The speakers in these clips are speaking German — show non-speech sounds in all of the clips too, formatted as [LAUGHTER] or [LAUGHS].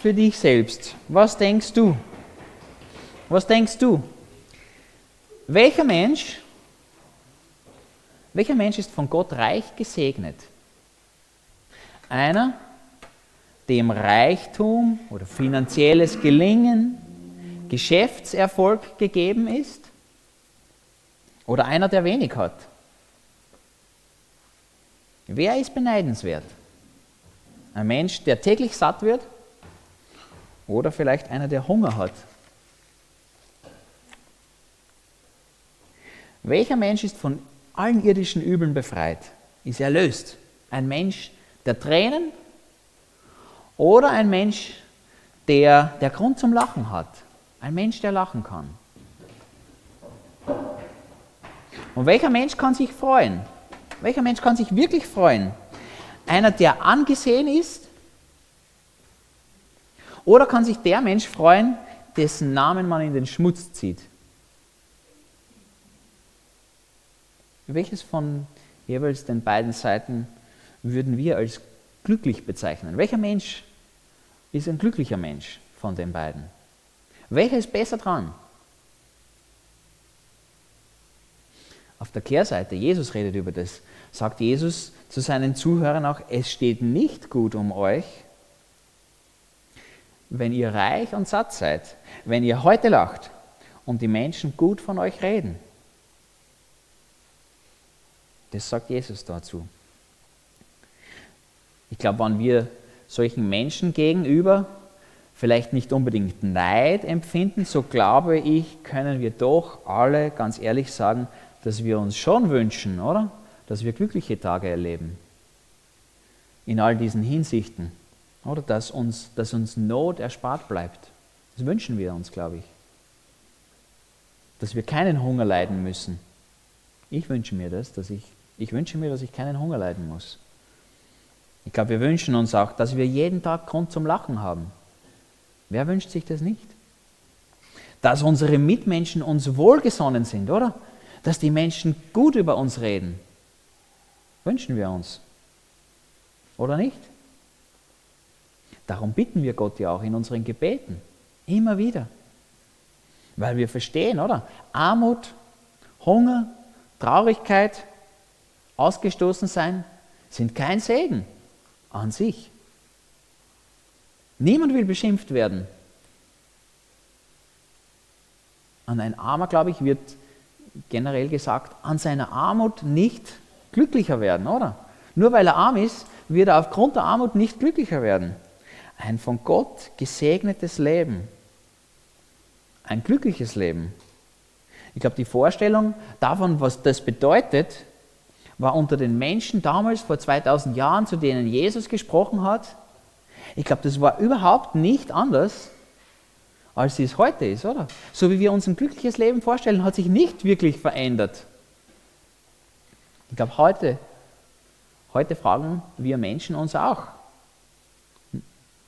für dich selbst. Was denkst du? Was denkst du? Welcher Mensch, welcher Mensch ist von Gott reich gesegnet? Einer, dem Reichtum oder finanzielles Gelingen, Geschäftserfolg gegeben ist? Oder einer, der wenig hat? Wer ist beneidenswert? Ein Mensch, der täglich satt wird? Oder vielleicht einer, der Hunger hat? Welcher Mensch ist von allen irdischen Übeln befreit? Ist erlöst? Ein Mensch der Tränen oder ein Mensch, der, der Grund zum Lachen hat? Ein Mensch, der lachen kann. Und welcher Mensch kann sich freuen? Welcher Mensch kann sich wirklich freuen? Einer, der angesehen ist? Oder kann sich der Mensch freuen, dessen Namen man in den Schmutz zieht? Welches von jeweils den beiden Seiten würden wir als glücklich bezeichnen? Welcher Mensch ist ein glücklicher Mensch von den beiden? Welcher ist besser dran? Auf der Kehrseite, Jesus redet über das, sagt Jesus zu seinen Zuhörern auch, es steht nicht gut um euch, wenn ihr reich und satt seid, wenn ihr heute lacht und die Menschen gut von euch reden. Das sagt Jesus dazu. Ich glaube, wenn wir solchen Menschen gegenüber vielleicht nicht unbedingt Neid empfinden, so glaube ich, können wir doch alle ganz ehrlich sagen, dass wir uns schon wünschen, oder? Dass wir glückliche Tage erleben. In all diesen Hinsichten. Oder dass uns, dass uns Not erspart bleibt. Das wünschen wir uns, glaube ich. Dass wir keinen Hunger leiden müssen. Ich wünsche mir das, dass ich, ich wünsche mir, dass ich keinen Hunger leiden muss. Ich glaube, wir wünschen uns auch, dass wir jeden Tag Grund zum Lachen haben. Wer wünscht sich das nicht? Dass unsere Mitmenschen uns wohlgesonnen sind, oder? dass die Menschen gut über uns reden. Wünschen wir uns. Oder nicht? Darum bitten wir Gott ja auch in unseren Gebeten. Immer wieder. Weil wir verstehen, oder? Armut, Hunger, Traurigkeit, ausgestoßen sein sind kein Segen an sich. Niemand will beschimpft werden. An ein Armer, glaube ich, wird generell gesagt, an seiner Armut nicht glücklicher werden, oder? Nur weil er arm ist, wird er aufgrund der Armut nicht glücklicher werden. Ein von Gott gesegnetes Leben. Ein glückliches Leben. Ich glaube, die Vorstellung davon, was das bedeutet, war unter den Menschen damals, vor 2000 Jahren, zu denen Jesus gesprochen hat, ich glaube, das war überhaupt nicht anders als es heute ist, oder? So wie wir uns ein glückliches Leben vorstellen, hat sich nicht wirklich verändert. Ich glaube, heute, heute fragen wir Menschen uns auch,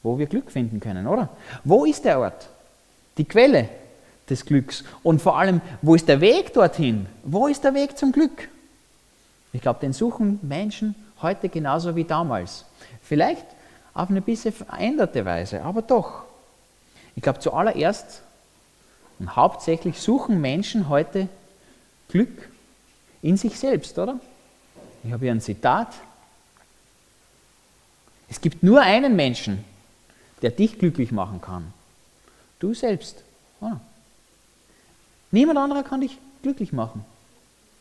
wo wir Glück finden können, oder? Wo ist der Ort? Die Quelle des Glücks. Und vor allem, wo ist der Weg dorthin? Wo ist der Weg zum Glück? Ich glaube, den suchen Menschen heute genauso wie damals. Vielleicht auf eine bisschen veränderte Weise, aber doch. Ich glaube, zuallererst und hauptsächlich suchen Menschen heute Glück in sich selbst, oder? Ich habe hier ein Zitat. Es gibt nur einen Menschen, der dich glücklich machen kann. Du selbst. Oder? Niemand anderer kann dich glücklich machen.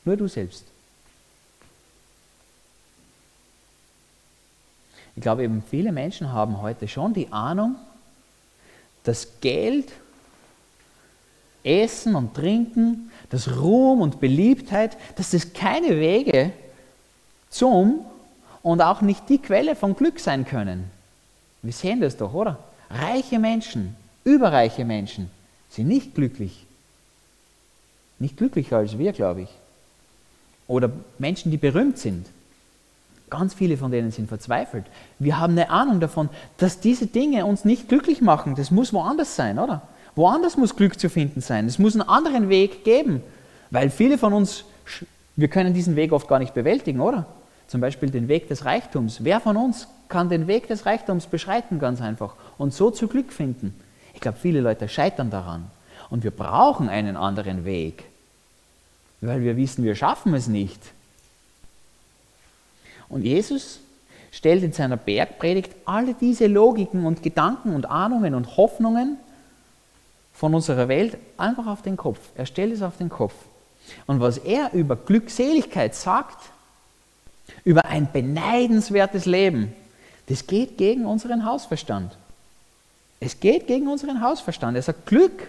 Nur du selbst. Ich glaube eben, viele Menschen haben heute schon die Ahnung, das Geld, Essen und Trinken, das Ruhm und Beliebtheit, dass das keine Wege zum und auch nicht die Quelle von Glück sein können. Wir sehen das doch, oder? Reiche Menschen, überreiche Menschen sind nicht glücklich. Nicht glücklicher als wir, glaube ich. Oder Menschen, die berühmt sind. Ganz viele von denen sind verzweifelt. Wir haben eine Ahnung davon, dass diese Dinge uns nicht glücklich machen. Das muss woanders sein, oder? Woanders muss Glück zu finden sein. Es muss einen anderen Weg geben. Weil viele von uns, wir können diesen Weg oft gar nicht bewältigen, oder? Zum Beispiel den Weg des Reichtums. Wer von uns kann den Weg des Reichtums beschreiten, ganz einfach? und so zu Glück finden. Ich glaube, viele Leute scheitern daran. Und wir brauchen einen anderen Weg, weil wir wissen, wir schaffen es nicht. Und Jesus stellt in seiner Bergpredigt alle diese Logiken und Gedanken und Ahnungen und Hoffnungen von unserer Welt einfach auf den Kopf. Er stellt es auf den Kopf. Und was er über Glückseligkeit sagt, über ein beneidenswertes Leben, das geht gegen unseren Hausverstand. Es geht gegen unseren Hausverstand. Er sagt, Glück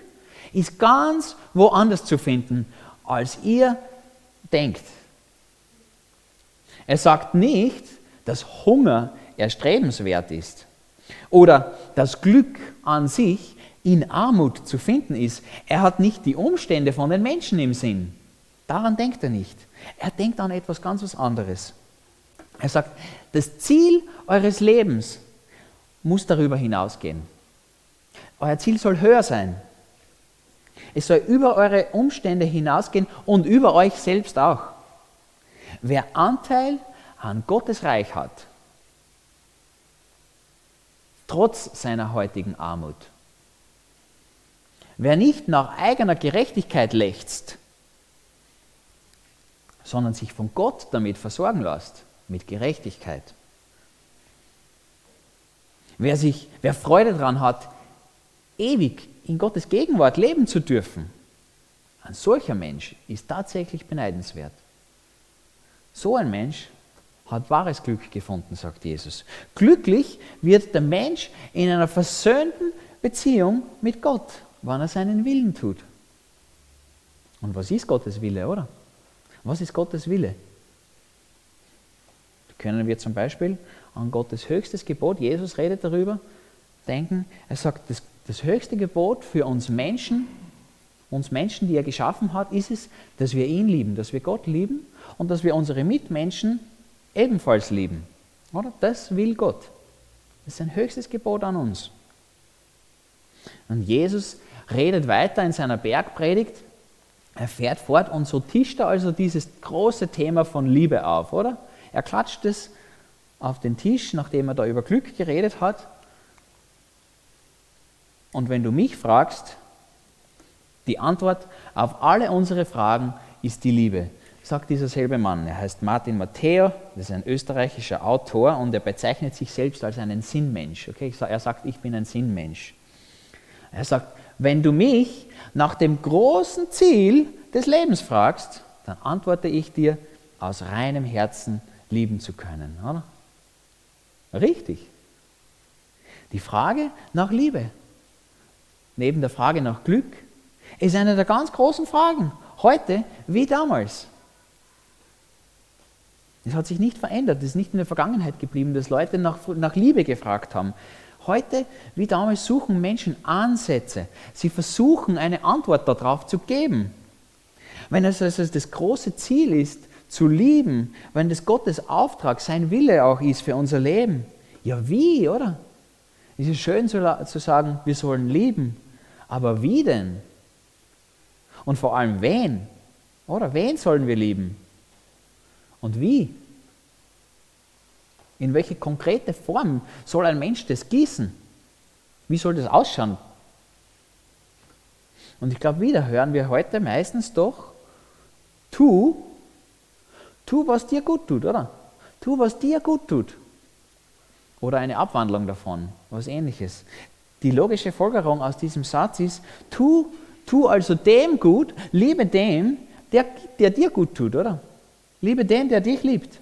ist ganz woanders zu finden, als ihr denkt. Er sagt nicht, dass Hunger erstrebenswert ist oder dass Glück an sich in Armut zu finden ist. Er hat nicht die Umstände von den Menschen im Sinn. Daran denkt er nicht. Er denkt an etwas ganz was anderes. Er sagt, das Ziel eures Lebens muss darüber hinausgehen. Euer Ziel soll höher sein. Es soll über eure Umstände hinausgehen und über euch selbst auch. Wer Anteil an Gottes Reich hat, trotz seiner heutigen Armut, wer nicht nach eigener Gerechtigkeit lechzt, sondern sich von Gott damit versorgen lässt, mit Gerechtigkeit. Wer, sich, wer Freude daran hat, ewig in Gottes Gegenwart leben zu dürfen, ein solcher Mensch ist tatsächlich beneidenswert. So ein Mensch hat wahres Glück gefunden, sagt Jesus. Glücklich wird der Mensch in einer versöhnten Beziehung mit Gott, wann er seinen Willen tut. Und was ist Gottes Wille, oder? Was ist Gottes Wille? Können wir zum Beispiel an Gottes höchstes Gebot, Jesus redet darüber, denken. Er sagt, das, das höchste Gebot für uns Menschen, uns Menschen, die er geschaffen hat, ist es, dass wir ihn lieben, dass wir Gott lieben und dass wir unsere Mitmenschen ebenfalls lieben. Oder? Das will Gott. Das ist sein höchstes Gebot an uns. Und Jesus redet weiter in seiner Bergpredigt er fährt fort und so tischt er also dieses große Thema von Liebe auf, oder? Er klatscht es auf den Tisch, nachdem er da über Glück geredet hat. Und wenn du mich fragst, die Antwort auf alle unsere Fragen ist die Liebe, sagt dieser selbe Mann. Er heißt Martin Matteo, das ist ein österreichischer Autor und er bezeichnet sich selbst als einen Sinnmensch. Okay? Er sagt, ich bin ein Sinnmensch. Er sagt, wenn du mich nach dem großen Ziel des Lebens fragst, dann antworte ich dir, aus reinem Herzen lieben zu können. Oder? Richtig. Die Frage nach Liebe, neben der Frage nach Glück, ist eine der ganz großen Fragen. Heute wie damals. Es hat sich nicht verändert, es ist nicht in der Vergangenheit geblieben, dass Leute nach, nach Liebe gefragt haben. Heute wie damals suchen Menschen Ansätze. Sie versuchen eine Antwort darauf zu geben. Wenn es also das große Ziel ist, zu lieben, wenn das Gottes Auftrag, sein Wille auch ist für unser Leben, ja wie, oder? Es ist schön zu, zu sagen, wir sollen lieben, aber wie denn? Und vor allem wen? Oder wen sollen wir lieben? Und wie? In welche konkrete Form soll ein Mensch das gießen? Wie soll das ausschauen? Und ich glaube, wieder hören wir heute meistens doch, tu, tu, was dir gut tut, oder? Tu, was dir gut tut. Oder eine Abwandlung davon, was ähnliches. Die logische Folgerung aus diesem Satz ist, tu, tu also dem gut, liebe dem, der, der dir gut tut, oder? Liebe den, der dich liebt.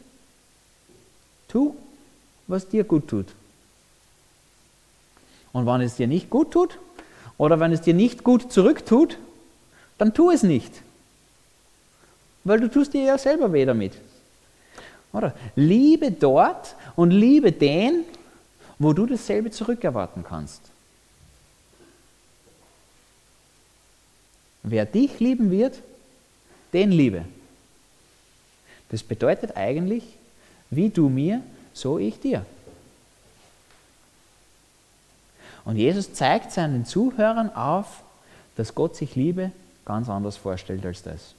Tu, was dir gut tut. Und wenn es dir nicht gut tut oder wenn es dir nicht gut zurücktut, dann tu es nicht. Weil du tust dir ja selber weh damit. Oder? Liebe dort und liebe den, wo du dasselbe zurückerwarten kannst. Wer dich lieben wird, den liebe. Das bedeutet eigentlich, wie du mir, so ich dir. Und Jesus zeigt seinen Zuhörern auf, dass Gott sich Liebe ganz anders vorstellt als das.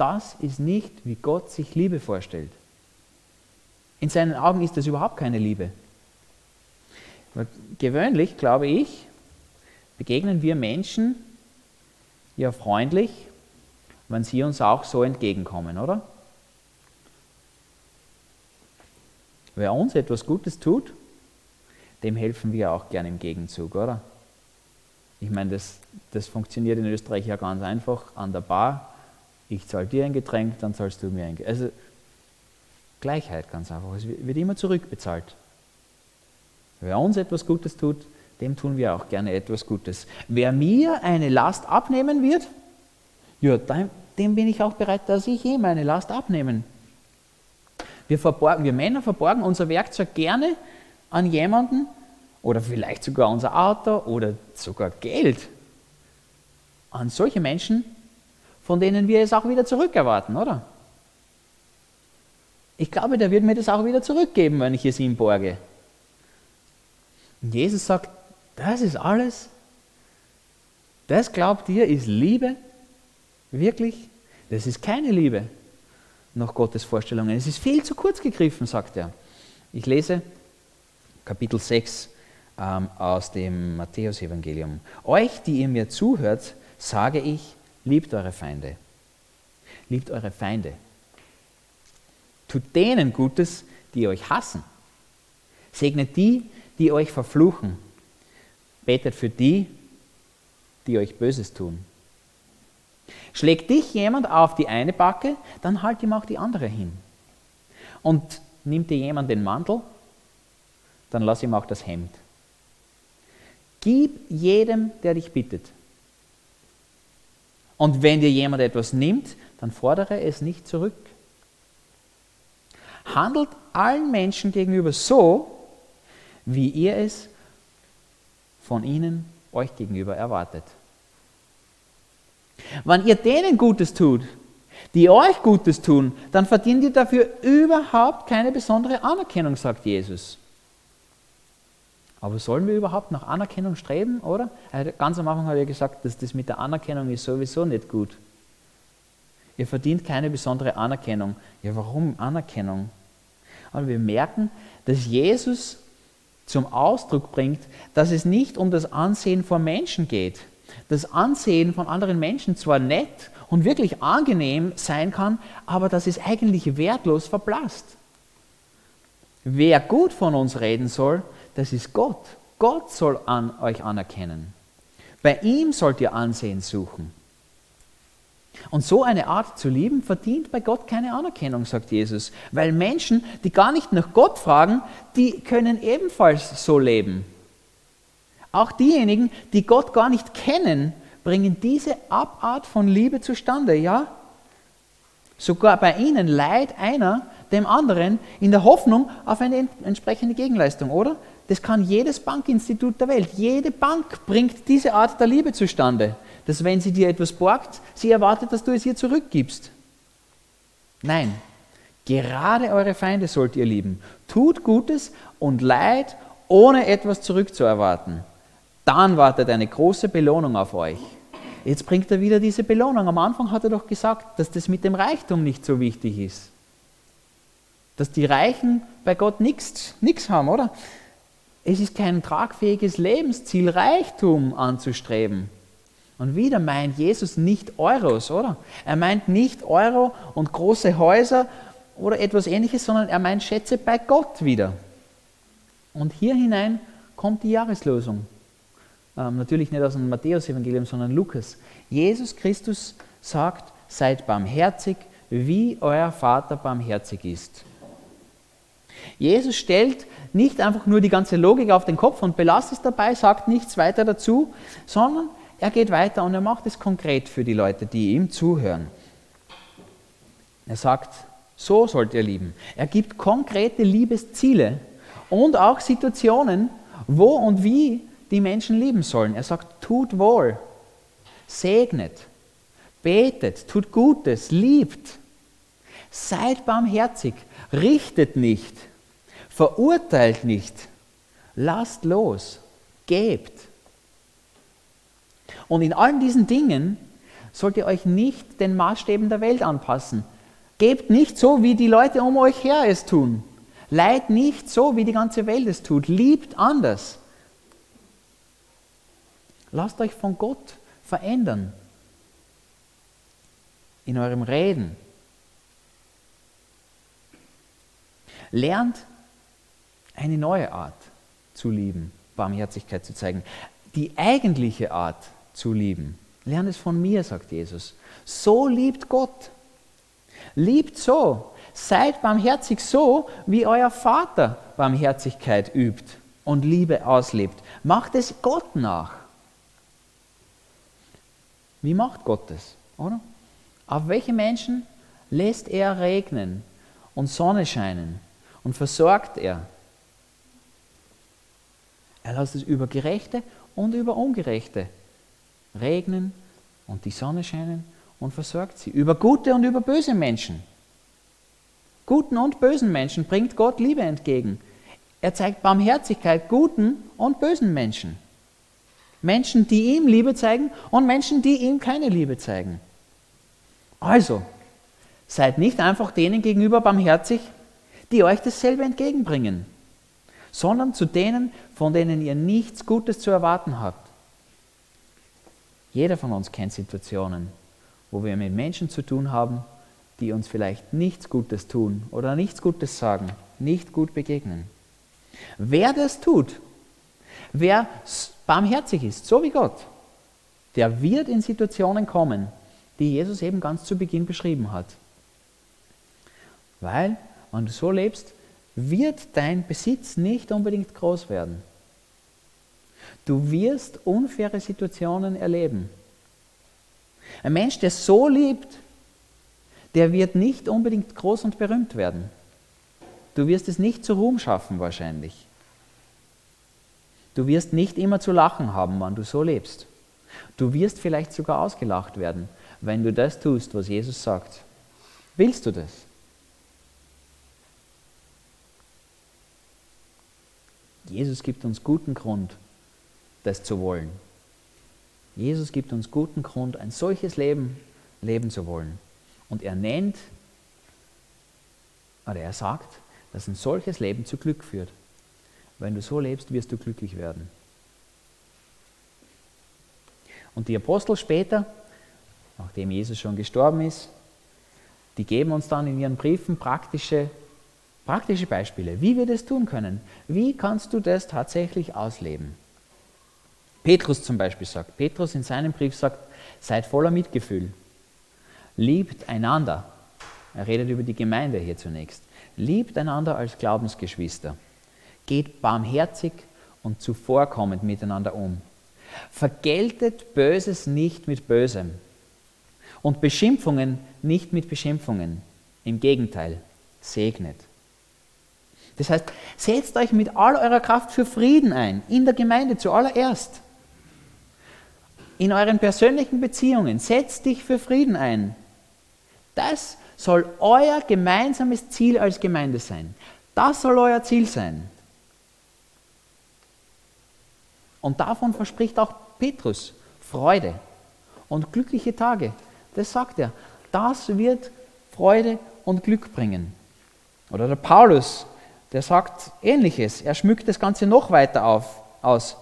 Das ist nicht, wie Gott sich Liebe vorstellt. In seinen Augen ist das überhaupt keine Liebe. Gewöhnlich, glaube ich, begegnen wir Menschen ja freundlich, wenn sie uns auch so entgegenkommen, oder? Wer uns etwas Gutes tut, dem helfen wir auch gerne im Gegenzug, oder? Ich meine, das, das funktioniert in Österreich ja ganz einfach an der Bar. Ich zahle dir ein Getränk, dann zahlst du mir ein Getränk. Also Gleichheit ganz einfach. Es wird immer zurückbezahlt. Wer uns etwas Gutes tut, dem tun wir auch gerne etwas Gutes. Wer mir eine Last abnehmen wird, ja, dem bin ich auch bereit, dass ich ihm eine Last abnehmen. Wir, verborgen, wir Männer verborgen unser Werkzeug gerne an jemanden oder vielleicht sogar unser Auto oder sogar Geld an solche Menschen, von denen wir es auch wieder zurückerwarten, oder? Ich glaube, der wird mir das auch wieder zurückgeben, wenn ich es ihm borge. Und Jesus sagt, das ist alles. Das glaubt ihr, ist Liebe? Wirklich? Das ist keine Liebe nach Gottes Vorstellungen. Es ist viel zu kurz gegriffen, sagt er. Ich lese Kapitel 6 ähm, aus dem Matthäusevangelium. Euch, die ihr mir zuhört, sage ich, liebt eure Feinde. Liebt eure Feinde. Tut denen Gutes, die euch hassen. Segnet die, die euch verfluchen. Betet für die, die euch Böses tun. Schlägt dich jemand auf die eine Backe, dann halt ihm auch die andere hin. Und nimmt dir jemand den Mantel, dann lass ihm auch das Hemd. Gib jedem, der dich bittet. Und wenn dir jemand etwas nimmt, dann fordere es nicht zurück. Handelt allen Menschen gegenüber so, wie ihr es von ihnen euch gegenüber erwartet. Wenn ihr denen Gutes tut, die euch Gutes tun, dann verdient ihr dafür überhaupt keine besondere Anerkennung, sagt Jesus. Aber sollen wir überhaupt nach Anerkennung streben, oder? Ganz am Anfang hat er gesagt, dass das mit der Anerkennung ist sowieso nicht gut. Ihr verdient keine besondere Anerkennung. Ja, warum Anerkennung? Aber wir merken, dass Jesus zum Ausdruck bringt, dass es nicht um das Ansehen von Menschen geht. Das Ansehen von anderen Menschen zwar nett und wirklich angenehm sein kann, aber das ist eigentlich wertlos verblasst. Wer gut von uns reden soll, das ist Gott. Gott soll an euch anerkennen. Bei ihm sollt ihr Ansehen suchen. Und so eine Art zu lieben verdient bei Gott keine Anerkennung, sagt Jesus. Weil Menschen, die gar nicht nach Gott fragen, die können ebenfalls so leben. Auch diejenigen, die Gott gar nicht kennen, bringen diese Abart von Liebe zustande, ja? Sogar bei ihnen leiht einer dem anderen in der Hoffnung auf eine entsprechende Gegenleistung, oder? Das kann jedes Bankinstitut der Welt. Jede Bank bringt diese Art der Liebe zustande, dass wenn sie dir etwas borgt, sie erwartet, dass du es ihr zurückgibst. Nein, gerade eure Feinde sollt ihr lieben. Tut Gutes und Leid, ohne etwas zurückzuerwarten. Dann wartet eine große Belohnung auf euch. Jetzt bringt er wieder diese Belohnung. Am Anfang hat er doch gesagt, dass das mit dem Reichtum nicht so wichtig ist. Dass die Reichen bei Gott nichts haben, oder? Es ist kein tragfähiges Lebensziel, Reichtum anzustreben. Und wieder meint Jesus nicht Euros, oder? Er meint nicht Euro und große Häuser oder etwas ähnliches, sondern er meint Schätze bei Gott wieder. Und hier hinein kommt die Jahreslosung. Ähm, natürlich nicht aus dem Matthäus-Evangelium, sondern Lukas. Jesus Christus sagt, seid barmherzig, wie euer Vater barmherzig ist. Jesus stellt nicht einfach nur die ganze Logik auf den Kopf und belasst es dabei, sagt nichts weiter dazu, sondern er geht weiter und er macht es konkret für die Leute, die ihm zuhören. Er sagt, so sollt ihr lieben. Er gibt konkrete Liebesziele und auch Situationen, wo und wie die Menschen lieben sollen. Er sagt, tut wohl, segnet, betet, tut Gutes, liebt, seid barmherzig, richtet nicht, verurteilt nicht, lasst los, gebt. Und in allen diesen Dingen sollt ihr euch nicht den Maßstäben der Welt anpassen. Gebt nicht so, wie die Leute um euch her es tun. Leid nicht so, wie die ganze Welt es tut. Liebt anders. Lasst euch von Gott verändern. In eurem Reden. Lernt eine neue Art zu lieben, Barmherzigkeit zu zeigen. Die eigentliche Art zu lieben. Lernt es von mir, sagt Jesus. So liebt Gott. Liebt so. Seid barmherzig so, wie euer Vater Barmherzigkeit übt und Liebe auslebt. Macht es Gott nach. Wie macht Gott es, oder? Auf welche Menschen lässt er regnen und Sonne scheinen und versorgt er? Er lässt es über Gerechte und über Ungerechte regnen und die Sonne scheinen und versorgt sie. Über gute und über böse Menschen. Guten und bösen Menschen bringt Gott Liebe entgegen. Er zeigt Barmherzigkeit guten und bösen Menschen. Menschen, die ihm Liebe zeigen und Menschen, die ihm keine Liebe zeigen. Also, seid nicht einfach denen gegenüber barmherzig, die euch dasselbe entgegenbringen, sondern zu denen, von denen ihr nichts Gutes zu erwarten habt. Jeder von uns kennt Situationen, wo wir mit Menschen zu tun haben, die uns vielleicht nichts Gutes tun oder nichts Gutes sagen, nicht gut begegnen. Wer das tut, wer barmherzig ist, so wie Gott, der wird in Situationen kommen, die Jesus eben ganz zu Beginn beschrieben hat. Weil, wenn du so lebst, wird dein Besitz nicht unbedingt groß werden. Du wirst unfaire Situationen erleben. Ein Mensch, der so liebt, der wird nicht unbedingt groß und berühmt werden. Du wirst es nicht zu Ruhm schaffen wahrscheinlich. Du wirst nicht immer zu lachen haben, wenn du so lebst. Du wirst vielleicht sogar ausgelacht werden, wenn du das tust, was Jesus sagt. Willst du das? Jesus gibt uns guten Grund, das zu wollen. Jesus gibt uns guten Grund, ein solches Leben leben zu wollen. Und er nennt, oder er sagt, dass ein solches Leben zu Glück führt. Wenn du so lebst, wirst du glücklich werden. Und die Apostel später, nachdem Jesus schon gestorben ist, die geben uns dann in ihren Briefen praktische, praktische Beispiele, wie wir das tun können. Wie kannst du das tatsächlich ausleben? Petrus zum Beispiel sagt, Petrus in seinem Brief sagt, seid voller Mitgefühl, liebt einander. Er redet über die Gemeinde hier zunächst. Liebt einander als Glaubensgeschwister. Geht barmherzig und zuvorkommend miteinander um. Vergeltet Böses nicht mit Bösem und Beschimpfungen nicht mit Beschimpfungen. Im Gegenteil, segnet. Das heißt, setzt euch mit all eurer Kraft für Frieden ein, in der Gemeinde zuallererst in euren persönlichen Beziehungen, setzt dich für Frieden ein. Das soll euer gemeinsames Ziel als Gemeinde sein. Das soll euer Ziel sein. Und davon verspricht auch Petrus Freude und glückliche Tage. Das sagt er. Das wird Freude und Glück bringen. Oder der Paulus, der sagt ähnliches. Er schmückt das Ganze noch weiter auf, aus.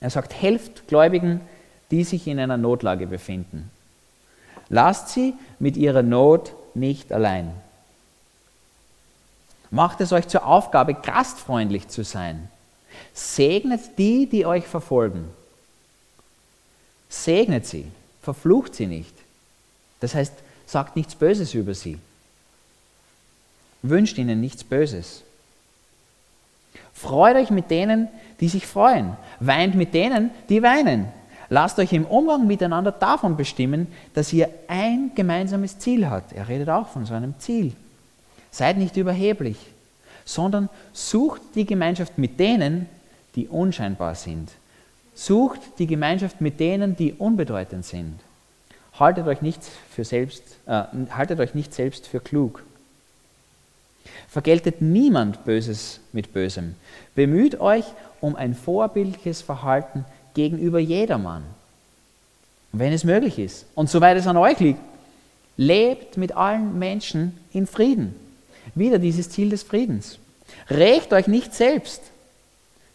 Er sagt, helft Gläubigen die sich in einer Notlage befinden. Lasst sie mit ihrer Not nicht allein. Macht es euch zur Aufgabe, gastfreundlich zu sein. Segnet die, die euch verfolgen. Segnet sie, verflucht sie nicht. Das heißt, sagt nichts Böses über sie. Wünscht ihnen nichts Böses. Freut euch mit denen, die sich freuen. Weint mit denen, die weinen. Lasst euch im Umgang miteinander davon bestimmen, dass ihr ein gemeinsames Ziel habt. Er redet auch von so einem Ziel. Seid nicht überheblich, sondern sucht die Gemeinschaft mit denen, die unscheinbar sind. Sucht die Gemeinschaft mit denen, die unbedeutend sind. Haltet euch nicht, für selbst, äh, haltet euch nicht selbst für klug. Vergeltet niemand Böses mit Bösem. Bemüht euch um ein vorbildliches Verhalten gegenüber jedermann. Wenn es möglich ist und soweit es an euch liegt, lebt mit allen Menschen in Frieden. Wieder dieses Ziel des Friedens. Rächt euch nicht selbst,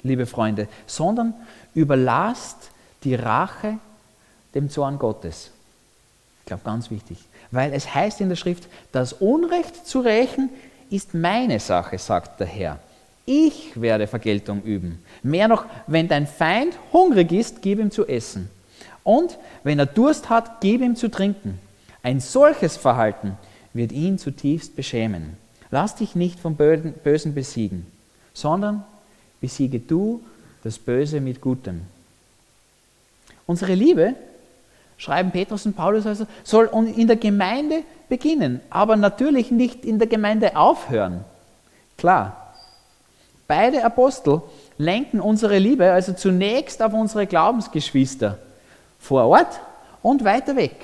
liebe Freunde, sondern überlasst die Rache dem Zorn Gottes. Ich glaube, ganz wichtig. Weil es heißt in der Schrift, das Unrecht zu rächen ist meine Sache, sagt der Herr. Ich werde Vergeltung üben. Mehr noch, wenn dein Feind hungrig ist, gib ihm zu essen. Und wenn er Durst hat, gib ihm zu trinken. Ein solches Verhalten wird ihn zutiefst beschämen. Lass dich nicht vom Bösen besiegen, sondern besiege du das Böse mit Gutem. Unsere Liebe, schreiben Petrus und Paulus also, soll in der Gemeinde beginnen, aber natürlich nicht in der Gemeinde aufhören. Klar, beide Apostel lenken unsere Liebe also zunächst auf unsere Glaubensgeschwister vor Ort und weiter weg,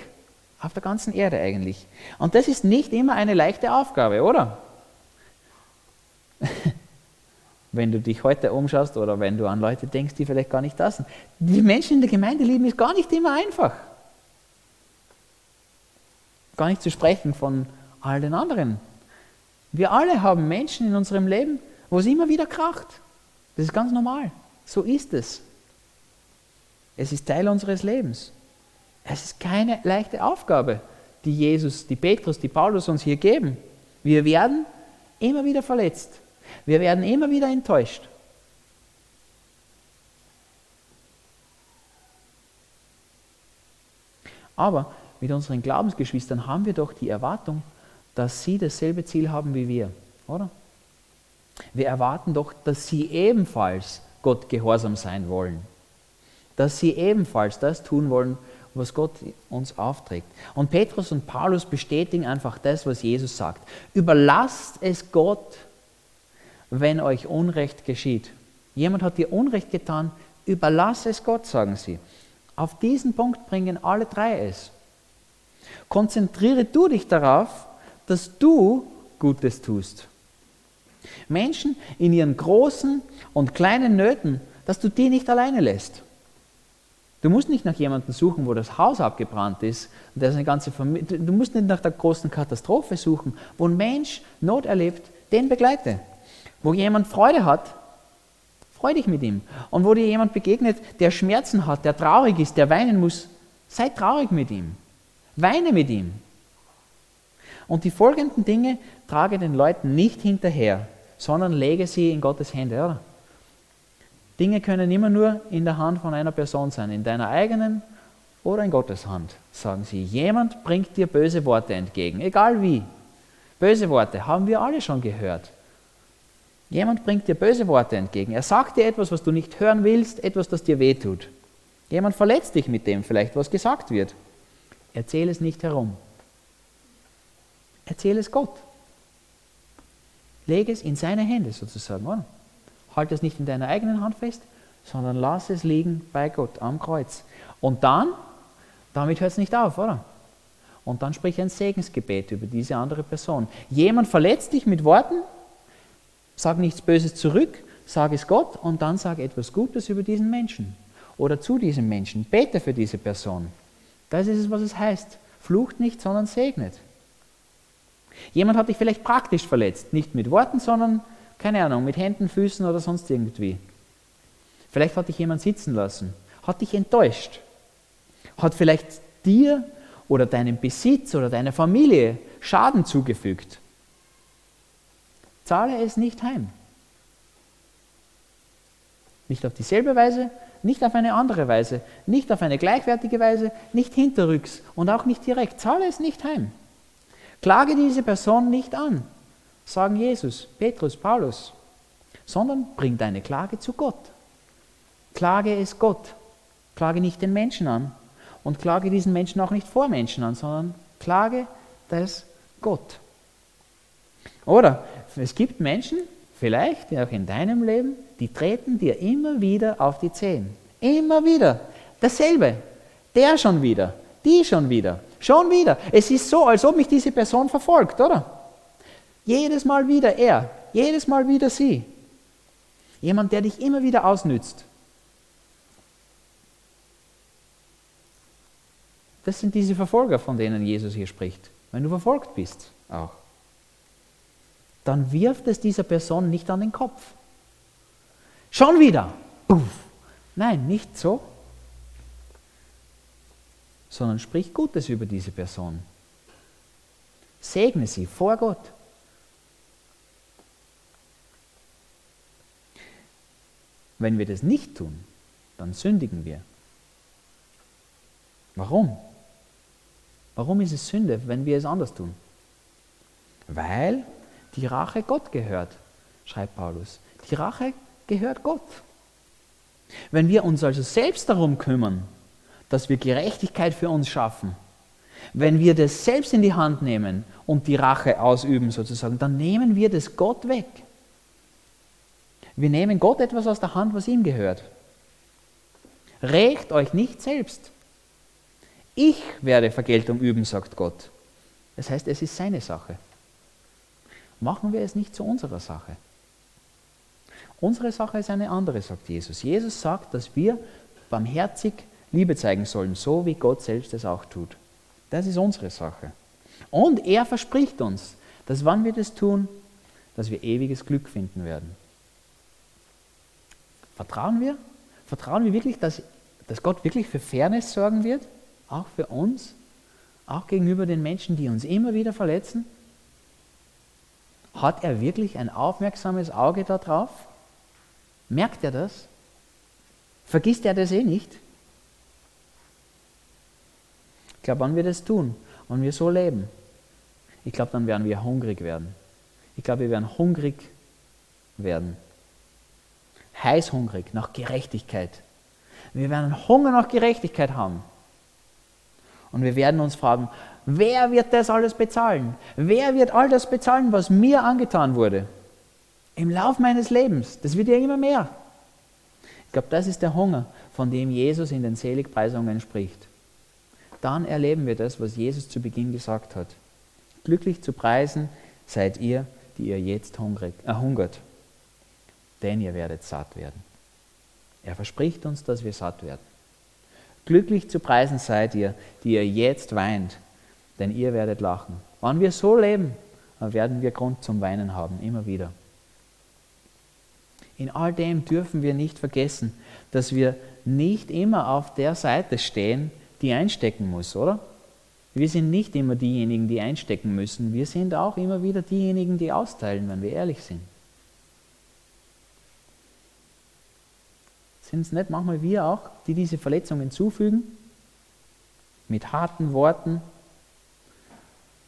auf der ganzen Erde eigentlich. Und das ist nicht immer eine leichte Aufgabe, oder? [LAUGHS] wenn du dich heute umschaust oder wenn du an Leute denkst, die vielleicht gar nicht da sind. Die Menschen in der Gemeinde lieben ist gar nicht immer einfach. Gar nicht zu sprechen von all den anderen. Wir alle haben Menschen in unserem Leben, wo es immer wieder kracht. Das ist ganz normal. So ist es. Es ist Teil unseres Lebens. Es ist keine leichte Aufgabe, die Jesus, die Petrus, die Paulus uns hier geben. Wir werden immer wieder verletzt. Wir werden immer wieder enttäuscht. Aber mit unseren Glaubensgeschwistern haben wir doch die Erwartung, dass sie dasselbe Ziel haben wie wir, oder? Wir erwarten doch, dass sie ebenfalls Gott gehorsam sein wollen. Dass sie ebenfalls das tun wollen, was Gott uns aufträgt. Und Petrus und Paulus bestätigen einfach das, was Jesus sagt. Überlasst es Gott, wenn euch Unrecht geschieht. Jemand hat dir Unrecht getan, überlass es Gott, sagen sie. Auf diesen Punkt bringen alle drei es. Konzentriere du dich darauf, dass du Gutes tust. Menschen in ihren großen und kleinen Nöten, dass du die nicht alleine lässt. Du musst nicht nach jemandem suchen, wo das Haus abgebrannt ist. Und eine ganze Familie, du musst nicht nach der großen Katastrophe suchen, wo ein Mensch Not erlebt, den begleite. Wo jemand Freude hat, freu dich mit ihm. Und wo dir jemand begegnet, der Schmerzen hat, der traurig ist, der weinen muss, sei traurig mit ihm. Weine mit ihm. Und die folgenden Dinge trage den Leuten nicht hinterher, sondern lege sie in Gottes Hände. Oder? Dinge können immer nur in der Hand von einer Person sein, in deiner eigenen oder in Gottes Hand, sagen sie. Jemand bringt dir böse Worte entgegen, egal wie. Böse Worte haben wir alle schon gehört. Jemand bringt dir böse Worte entgegen. Er sagt dir etwas, was du nicht hören willst, etwas, das dir wehtut. Jemand verletzt dich mit dem vielleicht, was gesagt wird. Erzähl es nicht herum. Erzähl es Gott. Lege es in seine Hände sozusagen. Oder? Halt es nicht in deiner eigenen Hand fest, sondern lass es liegen bei Gott am Kreuz. Und dann, damit hört es nicht auf, oder? Und dann sprich ein Segensgebet über diese andere Person. Jemand verletzt dich mit Worten, Sag nichts Böses zurück, sag es Gott und dann sag etwas Gutes über diesen Menschen oder zu diesem Menschen. Bete für diese Person. Das ist es, was es heißt. Flucht nicht, sondern segnet. Jemand hat dich vielleicht praktisch verletzt, nicht mit Worten, sondern, keine Ahnung, mit Händen, Füßen oder sonst irgendwie. Vielleicht hat dich jemand sitzen lassen, hat dich enttäuscht, hat vielleicht dir oder deinem Besitz oder deiner Familie Schaden zugefügt. Zahle es nicht heim. Nicht auf dieselbe Weise, nicht auf eine andere Weise, nicht auf eine gleichwertige Weise, nicht hinterrücks und auch nicht direkt. Zahle es nicht heim. Klage diese Person nicht an, sagen Jesus, Petrus, Paulus, sondern bring deine Klage zu Gott. Klage es Gott. Klage nicht den Menschen an und klage diesen Menschen auch nicht vor Menschen an, sondern klage das Gott. Oder es gibt Menschen, vielleicht auch in deinem Leben, die treten dir immer wieder auf die Zehen. Immer wieder. Dasselbe. Der schon wieder. Die schon wieder. Schon wieder. Es ist so, als ob mich diese Person verfolgt, oder? Jedes Mal wieder er. Jedes Mal wieder sie. Jemand, der dich immer wieder ausnützt. Das sind diese Verfolger, von denen Jesus hier spricht. Wenn du verfolgt bist, auch dann wirft es dieser Person nicht an den Kopf. Schon wieder. Puff. Nein, nicht so. sondern sprich Gutes über diese Person. Segne sie vor Gott. Wenn wir das nicht tun, dann sündigen wir. Warum? Warum ist es Sünde, wenn wir es anders tun? Weil die Rache Gott gehört, schreibt Paulus. Die Rache gehört Gott. Wenn wir uns also selbst darum kümmern, dass wir Gerechtigkeit für uns schaffen, wenn wir das selbst in die Hand nehmen und die Rache ausüben sozusagen, dann nehmen wir das Gott weg. Wir nehmen Gott etwas aus der Hand, was ihm gehört. Rächt euch nicht selbst. Ich werde Vergeltung üben, sagt Gott. Das heißt, es ist seine Sache. Machen wir es nicht zu unserer Sache. Unsere Sache ist eine andere, sagt Jesus. Jesus sagt, dass wir barmherzig Liebe zeigen sollen, so wie Gott selbst es auch tut. Das ist unsere Sache. Und er verspricht uns, dass wann wir das tun, dass wir ewiges Glück finden werden. Vertrauen wir? Vertrauen wir wirklich, dass, dass Gott wirklich für Fairness sorgen wird? Auch für uns? Auch gegenüber den Menschen, die uns immer wieder verletzen? Hat er wirklich ein aufmerksames Auge darauf? Merkt er das? Vergisst er das eh nicht? Ich glaube, wenn wir das tun und wir so leben, ich glaube, dann werden wir hungrig werden. Ich glaube, wir werden hungrig werden. Heißhungrig nach Gerechtigkeit. Wir werden Hunger nach Gerechtigkeit haben. Und wir werden uns fragen, wer wird das alles bezahlen? Wer wird all das bezahlen, was mir angetan wurde? Im Lauf meines Lebens. Das wird ja immer mehr. Ich glaube, das ist der Hunger, von dem Jesus in den Seligpreisungen spricht. Dann erleben wir das, was Jesus zu Beginn gesagt hat. Glücklich zu preisen seid ihr, die ihr jetzt hungrig, äh, hungert, denn ihr werdet satt werden. Er verspricht uns, dass wir satt werden. Glücklich zu preisen seid ihr, die ihr jetzt weint, denn ihr werdet lachen. Wenn wir so leben, dann werden wir Grund zum Weinen haben, immer wieder. In all dem dürfen wir nicht vergessen, dass wir nicht immer auf der Seite stehen, die einstecken muss, oder? Wir sind nicht immer diejenigen, die einstecken müssen. Wir sind auch immer wieder diejenigen, die austeilen, wenn wir ehrlich sind. Sind es nicht manchmal wir auch, die diese Verletzungen zufügen? Mit harten Worten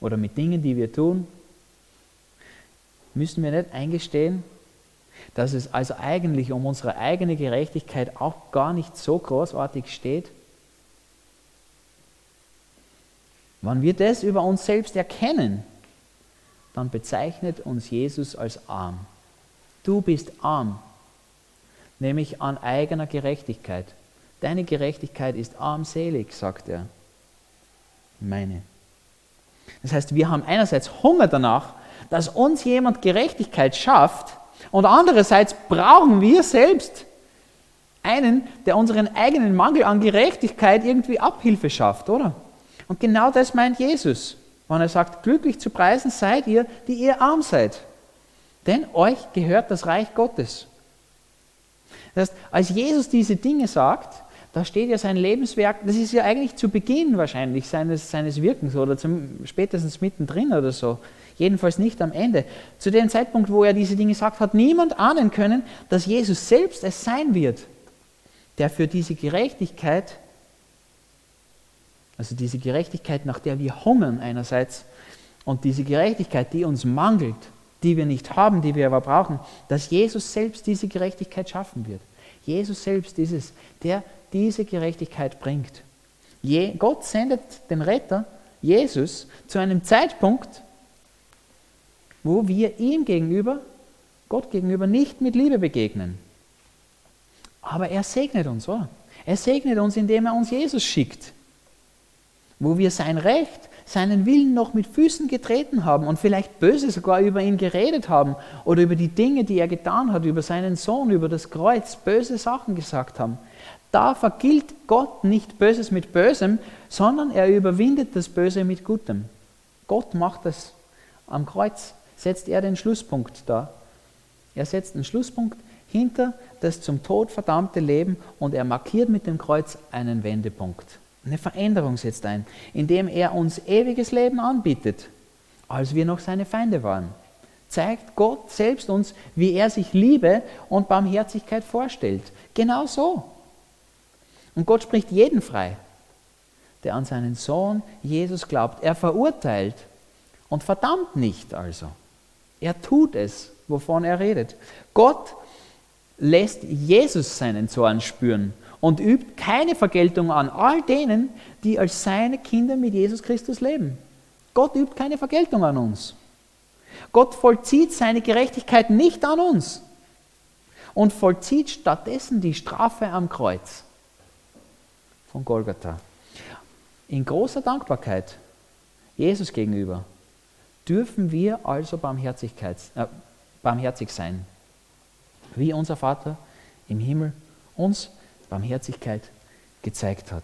oder mit Dingen, die wir tun? Müssen wir nicht eingestehen, dass es also eigentlich um unsere eigene Gerechtigkeit auch gar nicht so großartig steht? Wenn wir das über uns selbst erkennen, dann bezeichnet uns Jesus als arm. Du bist arm, nämlich an eigener Gerechtigkeit. Deine Gerechtigkeit ist armselig, sagt er. Meine. Das heißt, wir haben einerseits Hunger danach, dass uns jemand Gerechtigkeit schafft, und andererseits brauchen wir selbst einen, der unseren eigenen Mangel an Gerechtigkeit irgendwie Abhilfe schafft, oder? Und genau das meint Jesus, wenn er sagt, glücklich zu preisen seid ihr, die ihr arm seid. Denn euch gehört das Reich Gottes. Das heißt, als Jesus diese Dinge sagt, da steht ja sein Lebenswerk, das ist ja eigentlich zu Beginn wahrscheinlich seines, seines Wirkens oder zum, spätestens mittendrin oder so. Jedenfalls nicht am Ende. Zu dem Zeitpunkt, wo er diese Dinge sagt, hat niemand ahnen können, dass Jesus selbst es sein wird, der für diese Gerechtigkeit, also diese Gerechtigkeit, nach der wir hungern einerseits, und diese Gerechtigkeit, die uns mangelt, die wir nicht haben, die wir aber brauchen, dass Jesus selbst diese Gerechtigkeit schaffen wird. Jesus selbst ist es, der diese Gerechtigkeit bringt. Je, Gott sendet den Retter, Jesus, zu einem Zeitpunkt, wo wir ihm gegenüber, Gott gegenüber, nicht mit Liebe begegnen. Aber er segnet uns, oder? Er segnet uns, indem er uns Jesus schickt, wo wir sein Recht, seinen Willen noch mit Füßen getreten haben und vielleicht böse sogar über ihn geredet haben oder über die Dinge, die er getan hat, über seinen Sohn, über das Kreuz, böse Sachen gesagt haben. Da vergilt Gott nicht Böses mit Bösem, sondern er überwindet das Böse mit Gutem. Gott macht das am Kreuz setzt er den Schlusspunkt da. Er setzt einen Schlusspunkt hinter das zum Tod verdammte Leben und er markiert mit dem Kreuz einen Wendepunkt. Eine Veränderung setzt ein, indem er uns ewiges Leben anbietet, als wir noch seine Feinde waren. Zeigt Gott selbst uns, wie er sich Liebe und Barmherzigkeit vorstellt. Genau so. Und Gott spricht jeden frei, der an seinen Sohn Jesus glaubt. Er verurteilt und verdammt nicht also. Er tut es, wovon er redet. Gott lässt Jesus seinen Zorn spüren und übt keine Vergeltung an all denen, die als seine Kinder mit Jesus Christus leben. Gott übt keine Vergeltung an uns. Gott vollzieht seine Gerechtigkeit nicht an uns und vollzieht stattdessen die Strafe am Kreuz von Golgatha. In großer Dankbarkeit Jesus gegenüber dürfen wir also Barmherzigkeit, äh, barmherzig sein, wie unser Vater im Himmel uns Barmherzigkeit gezeigt hat.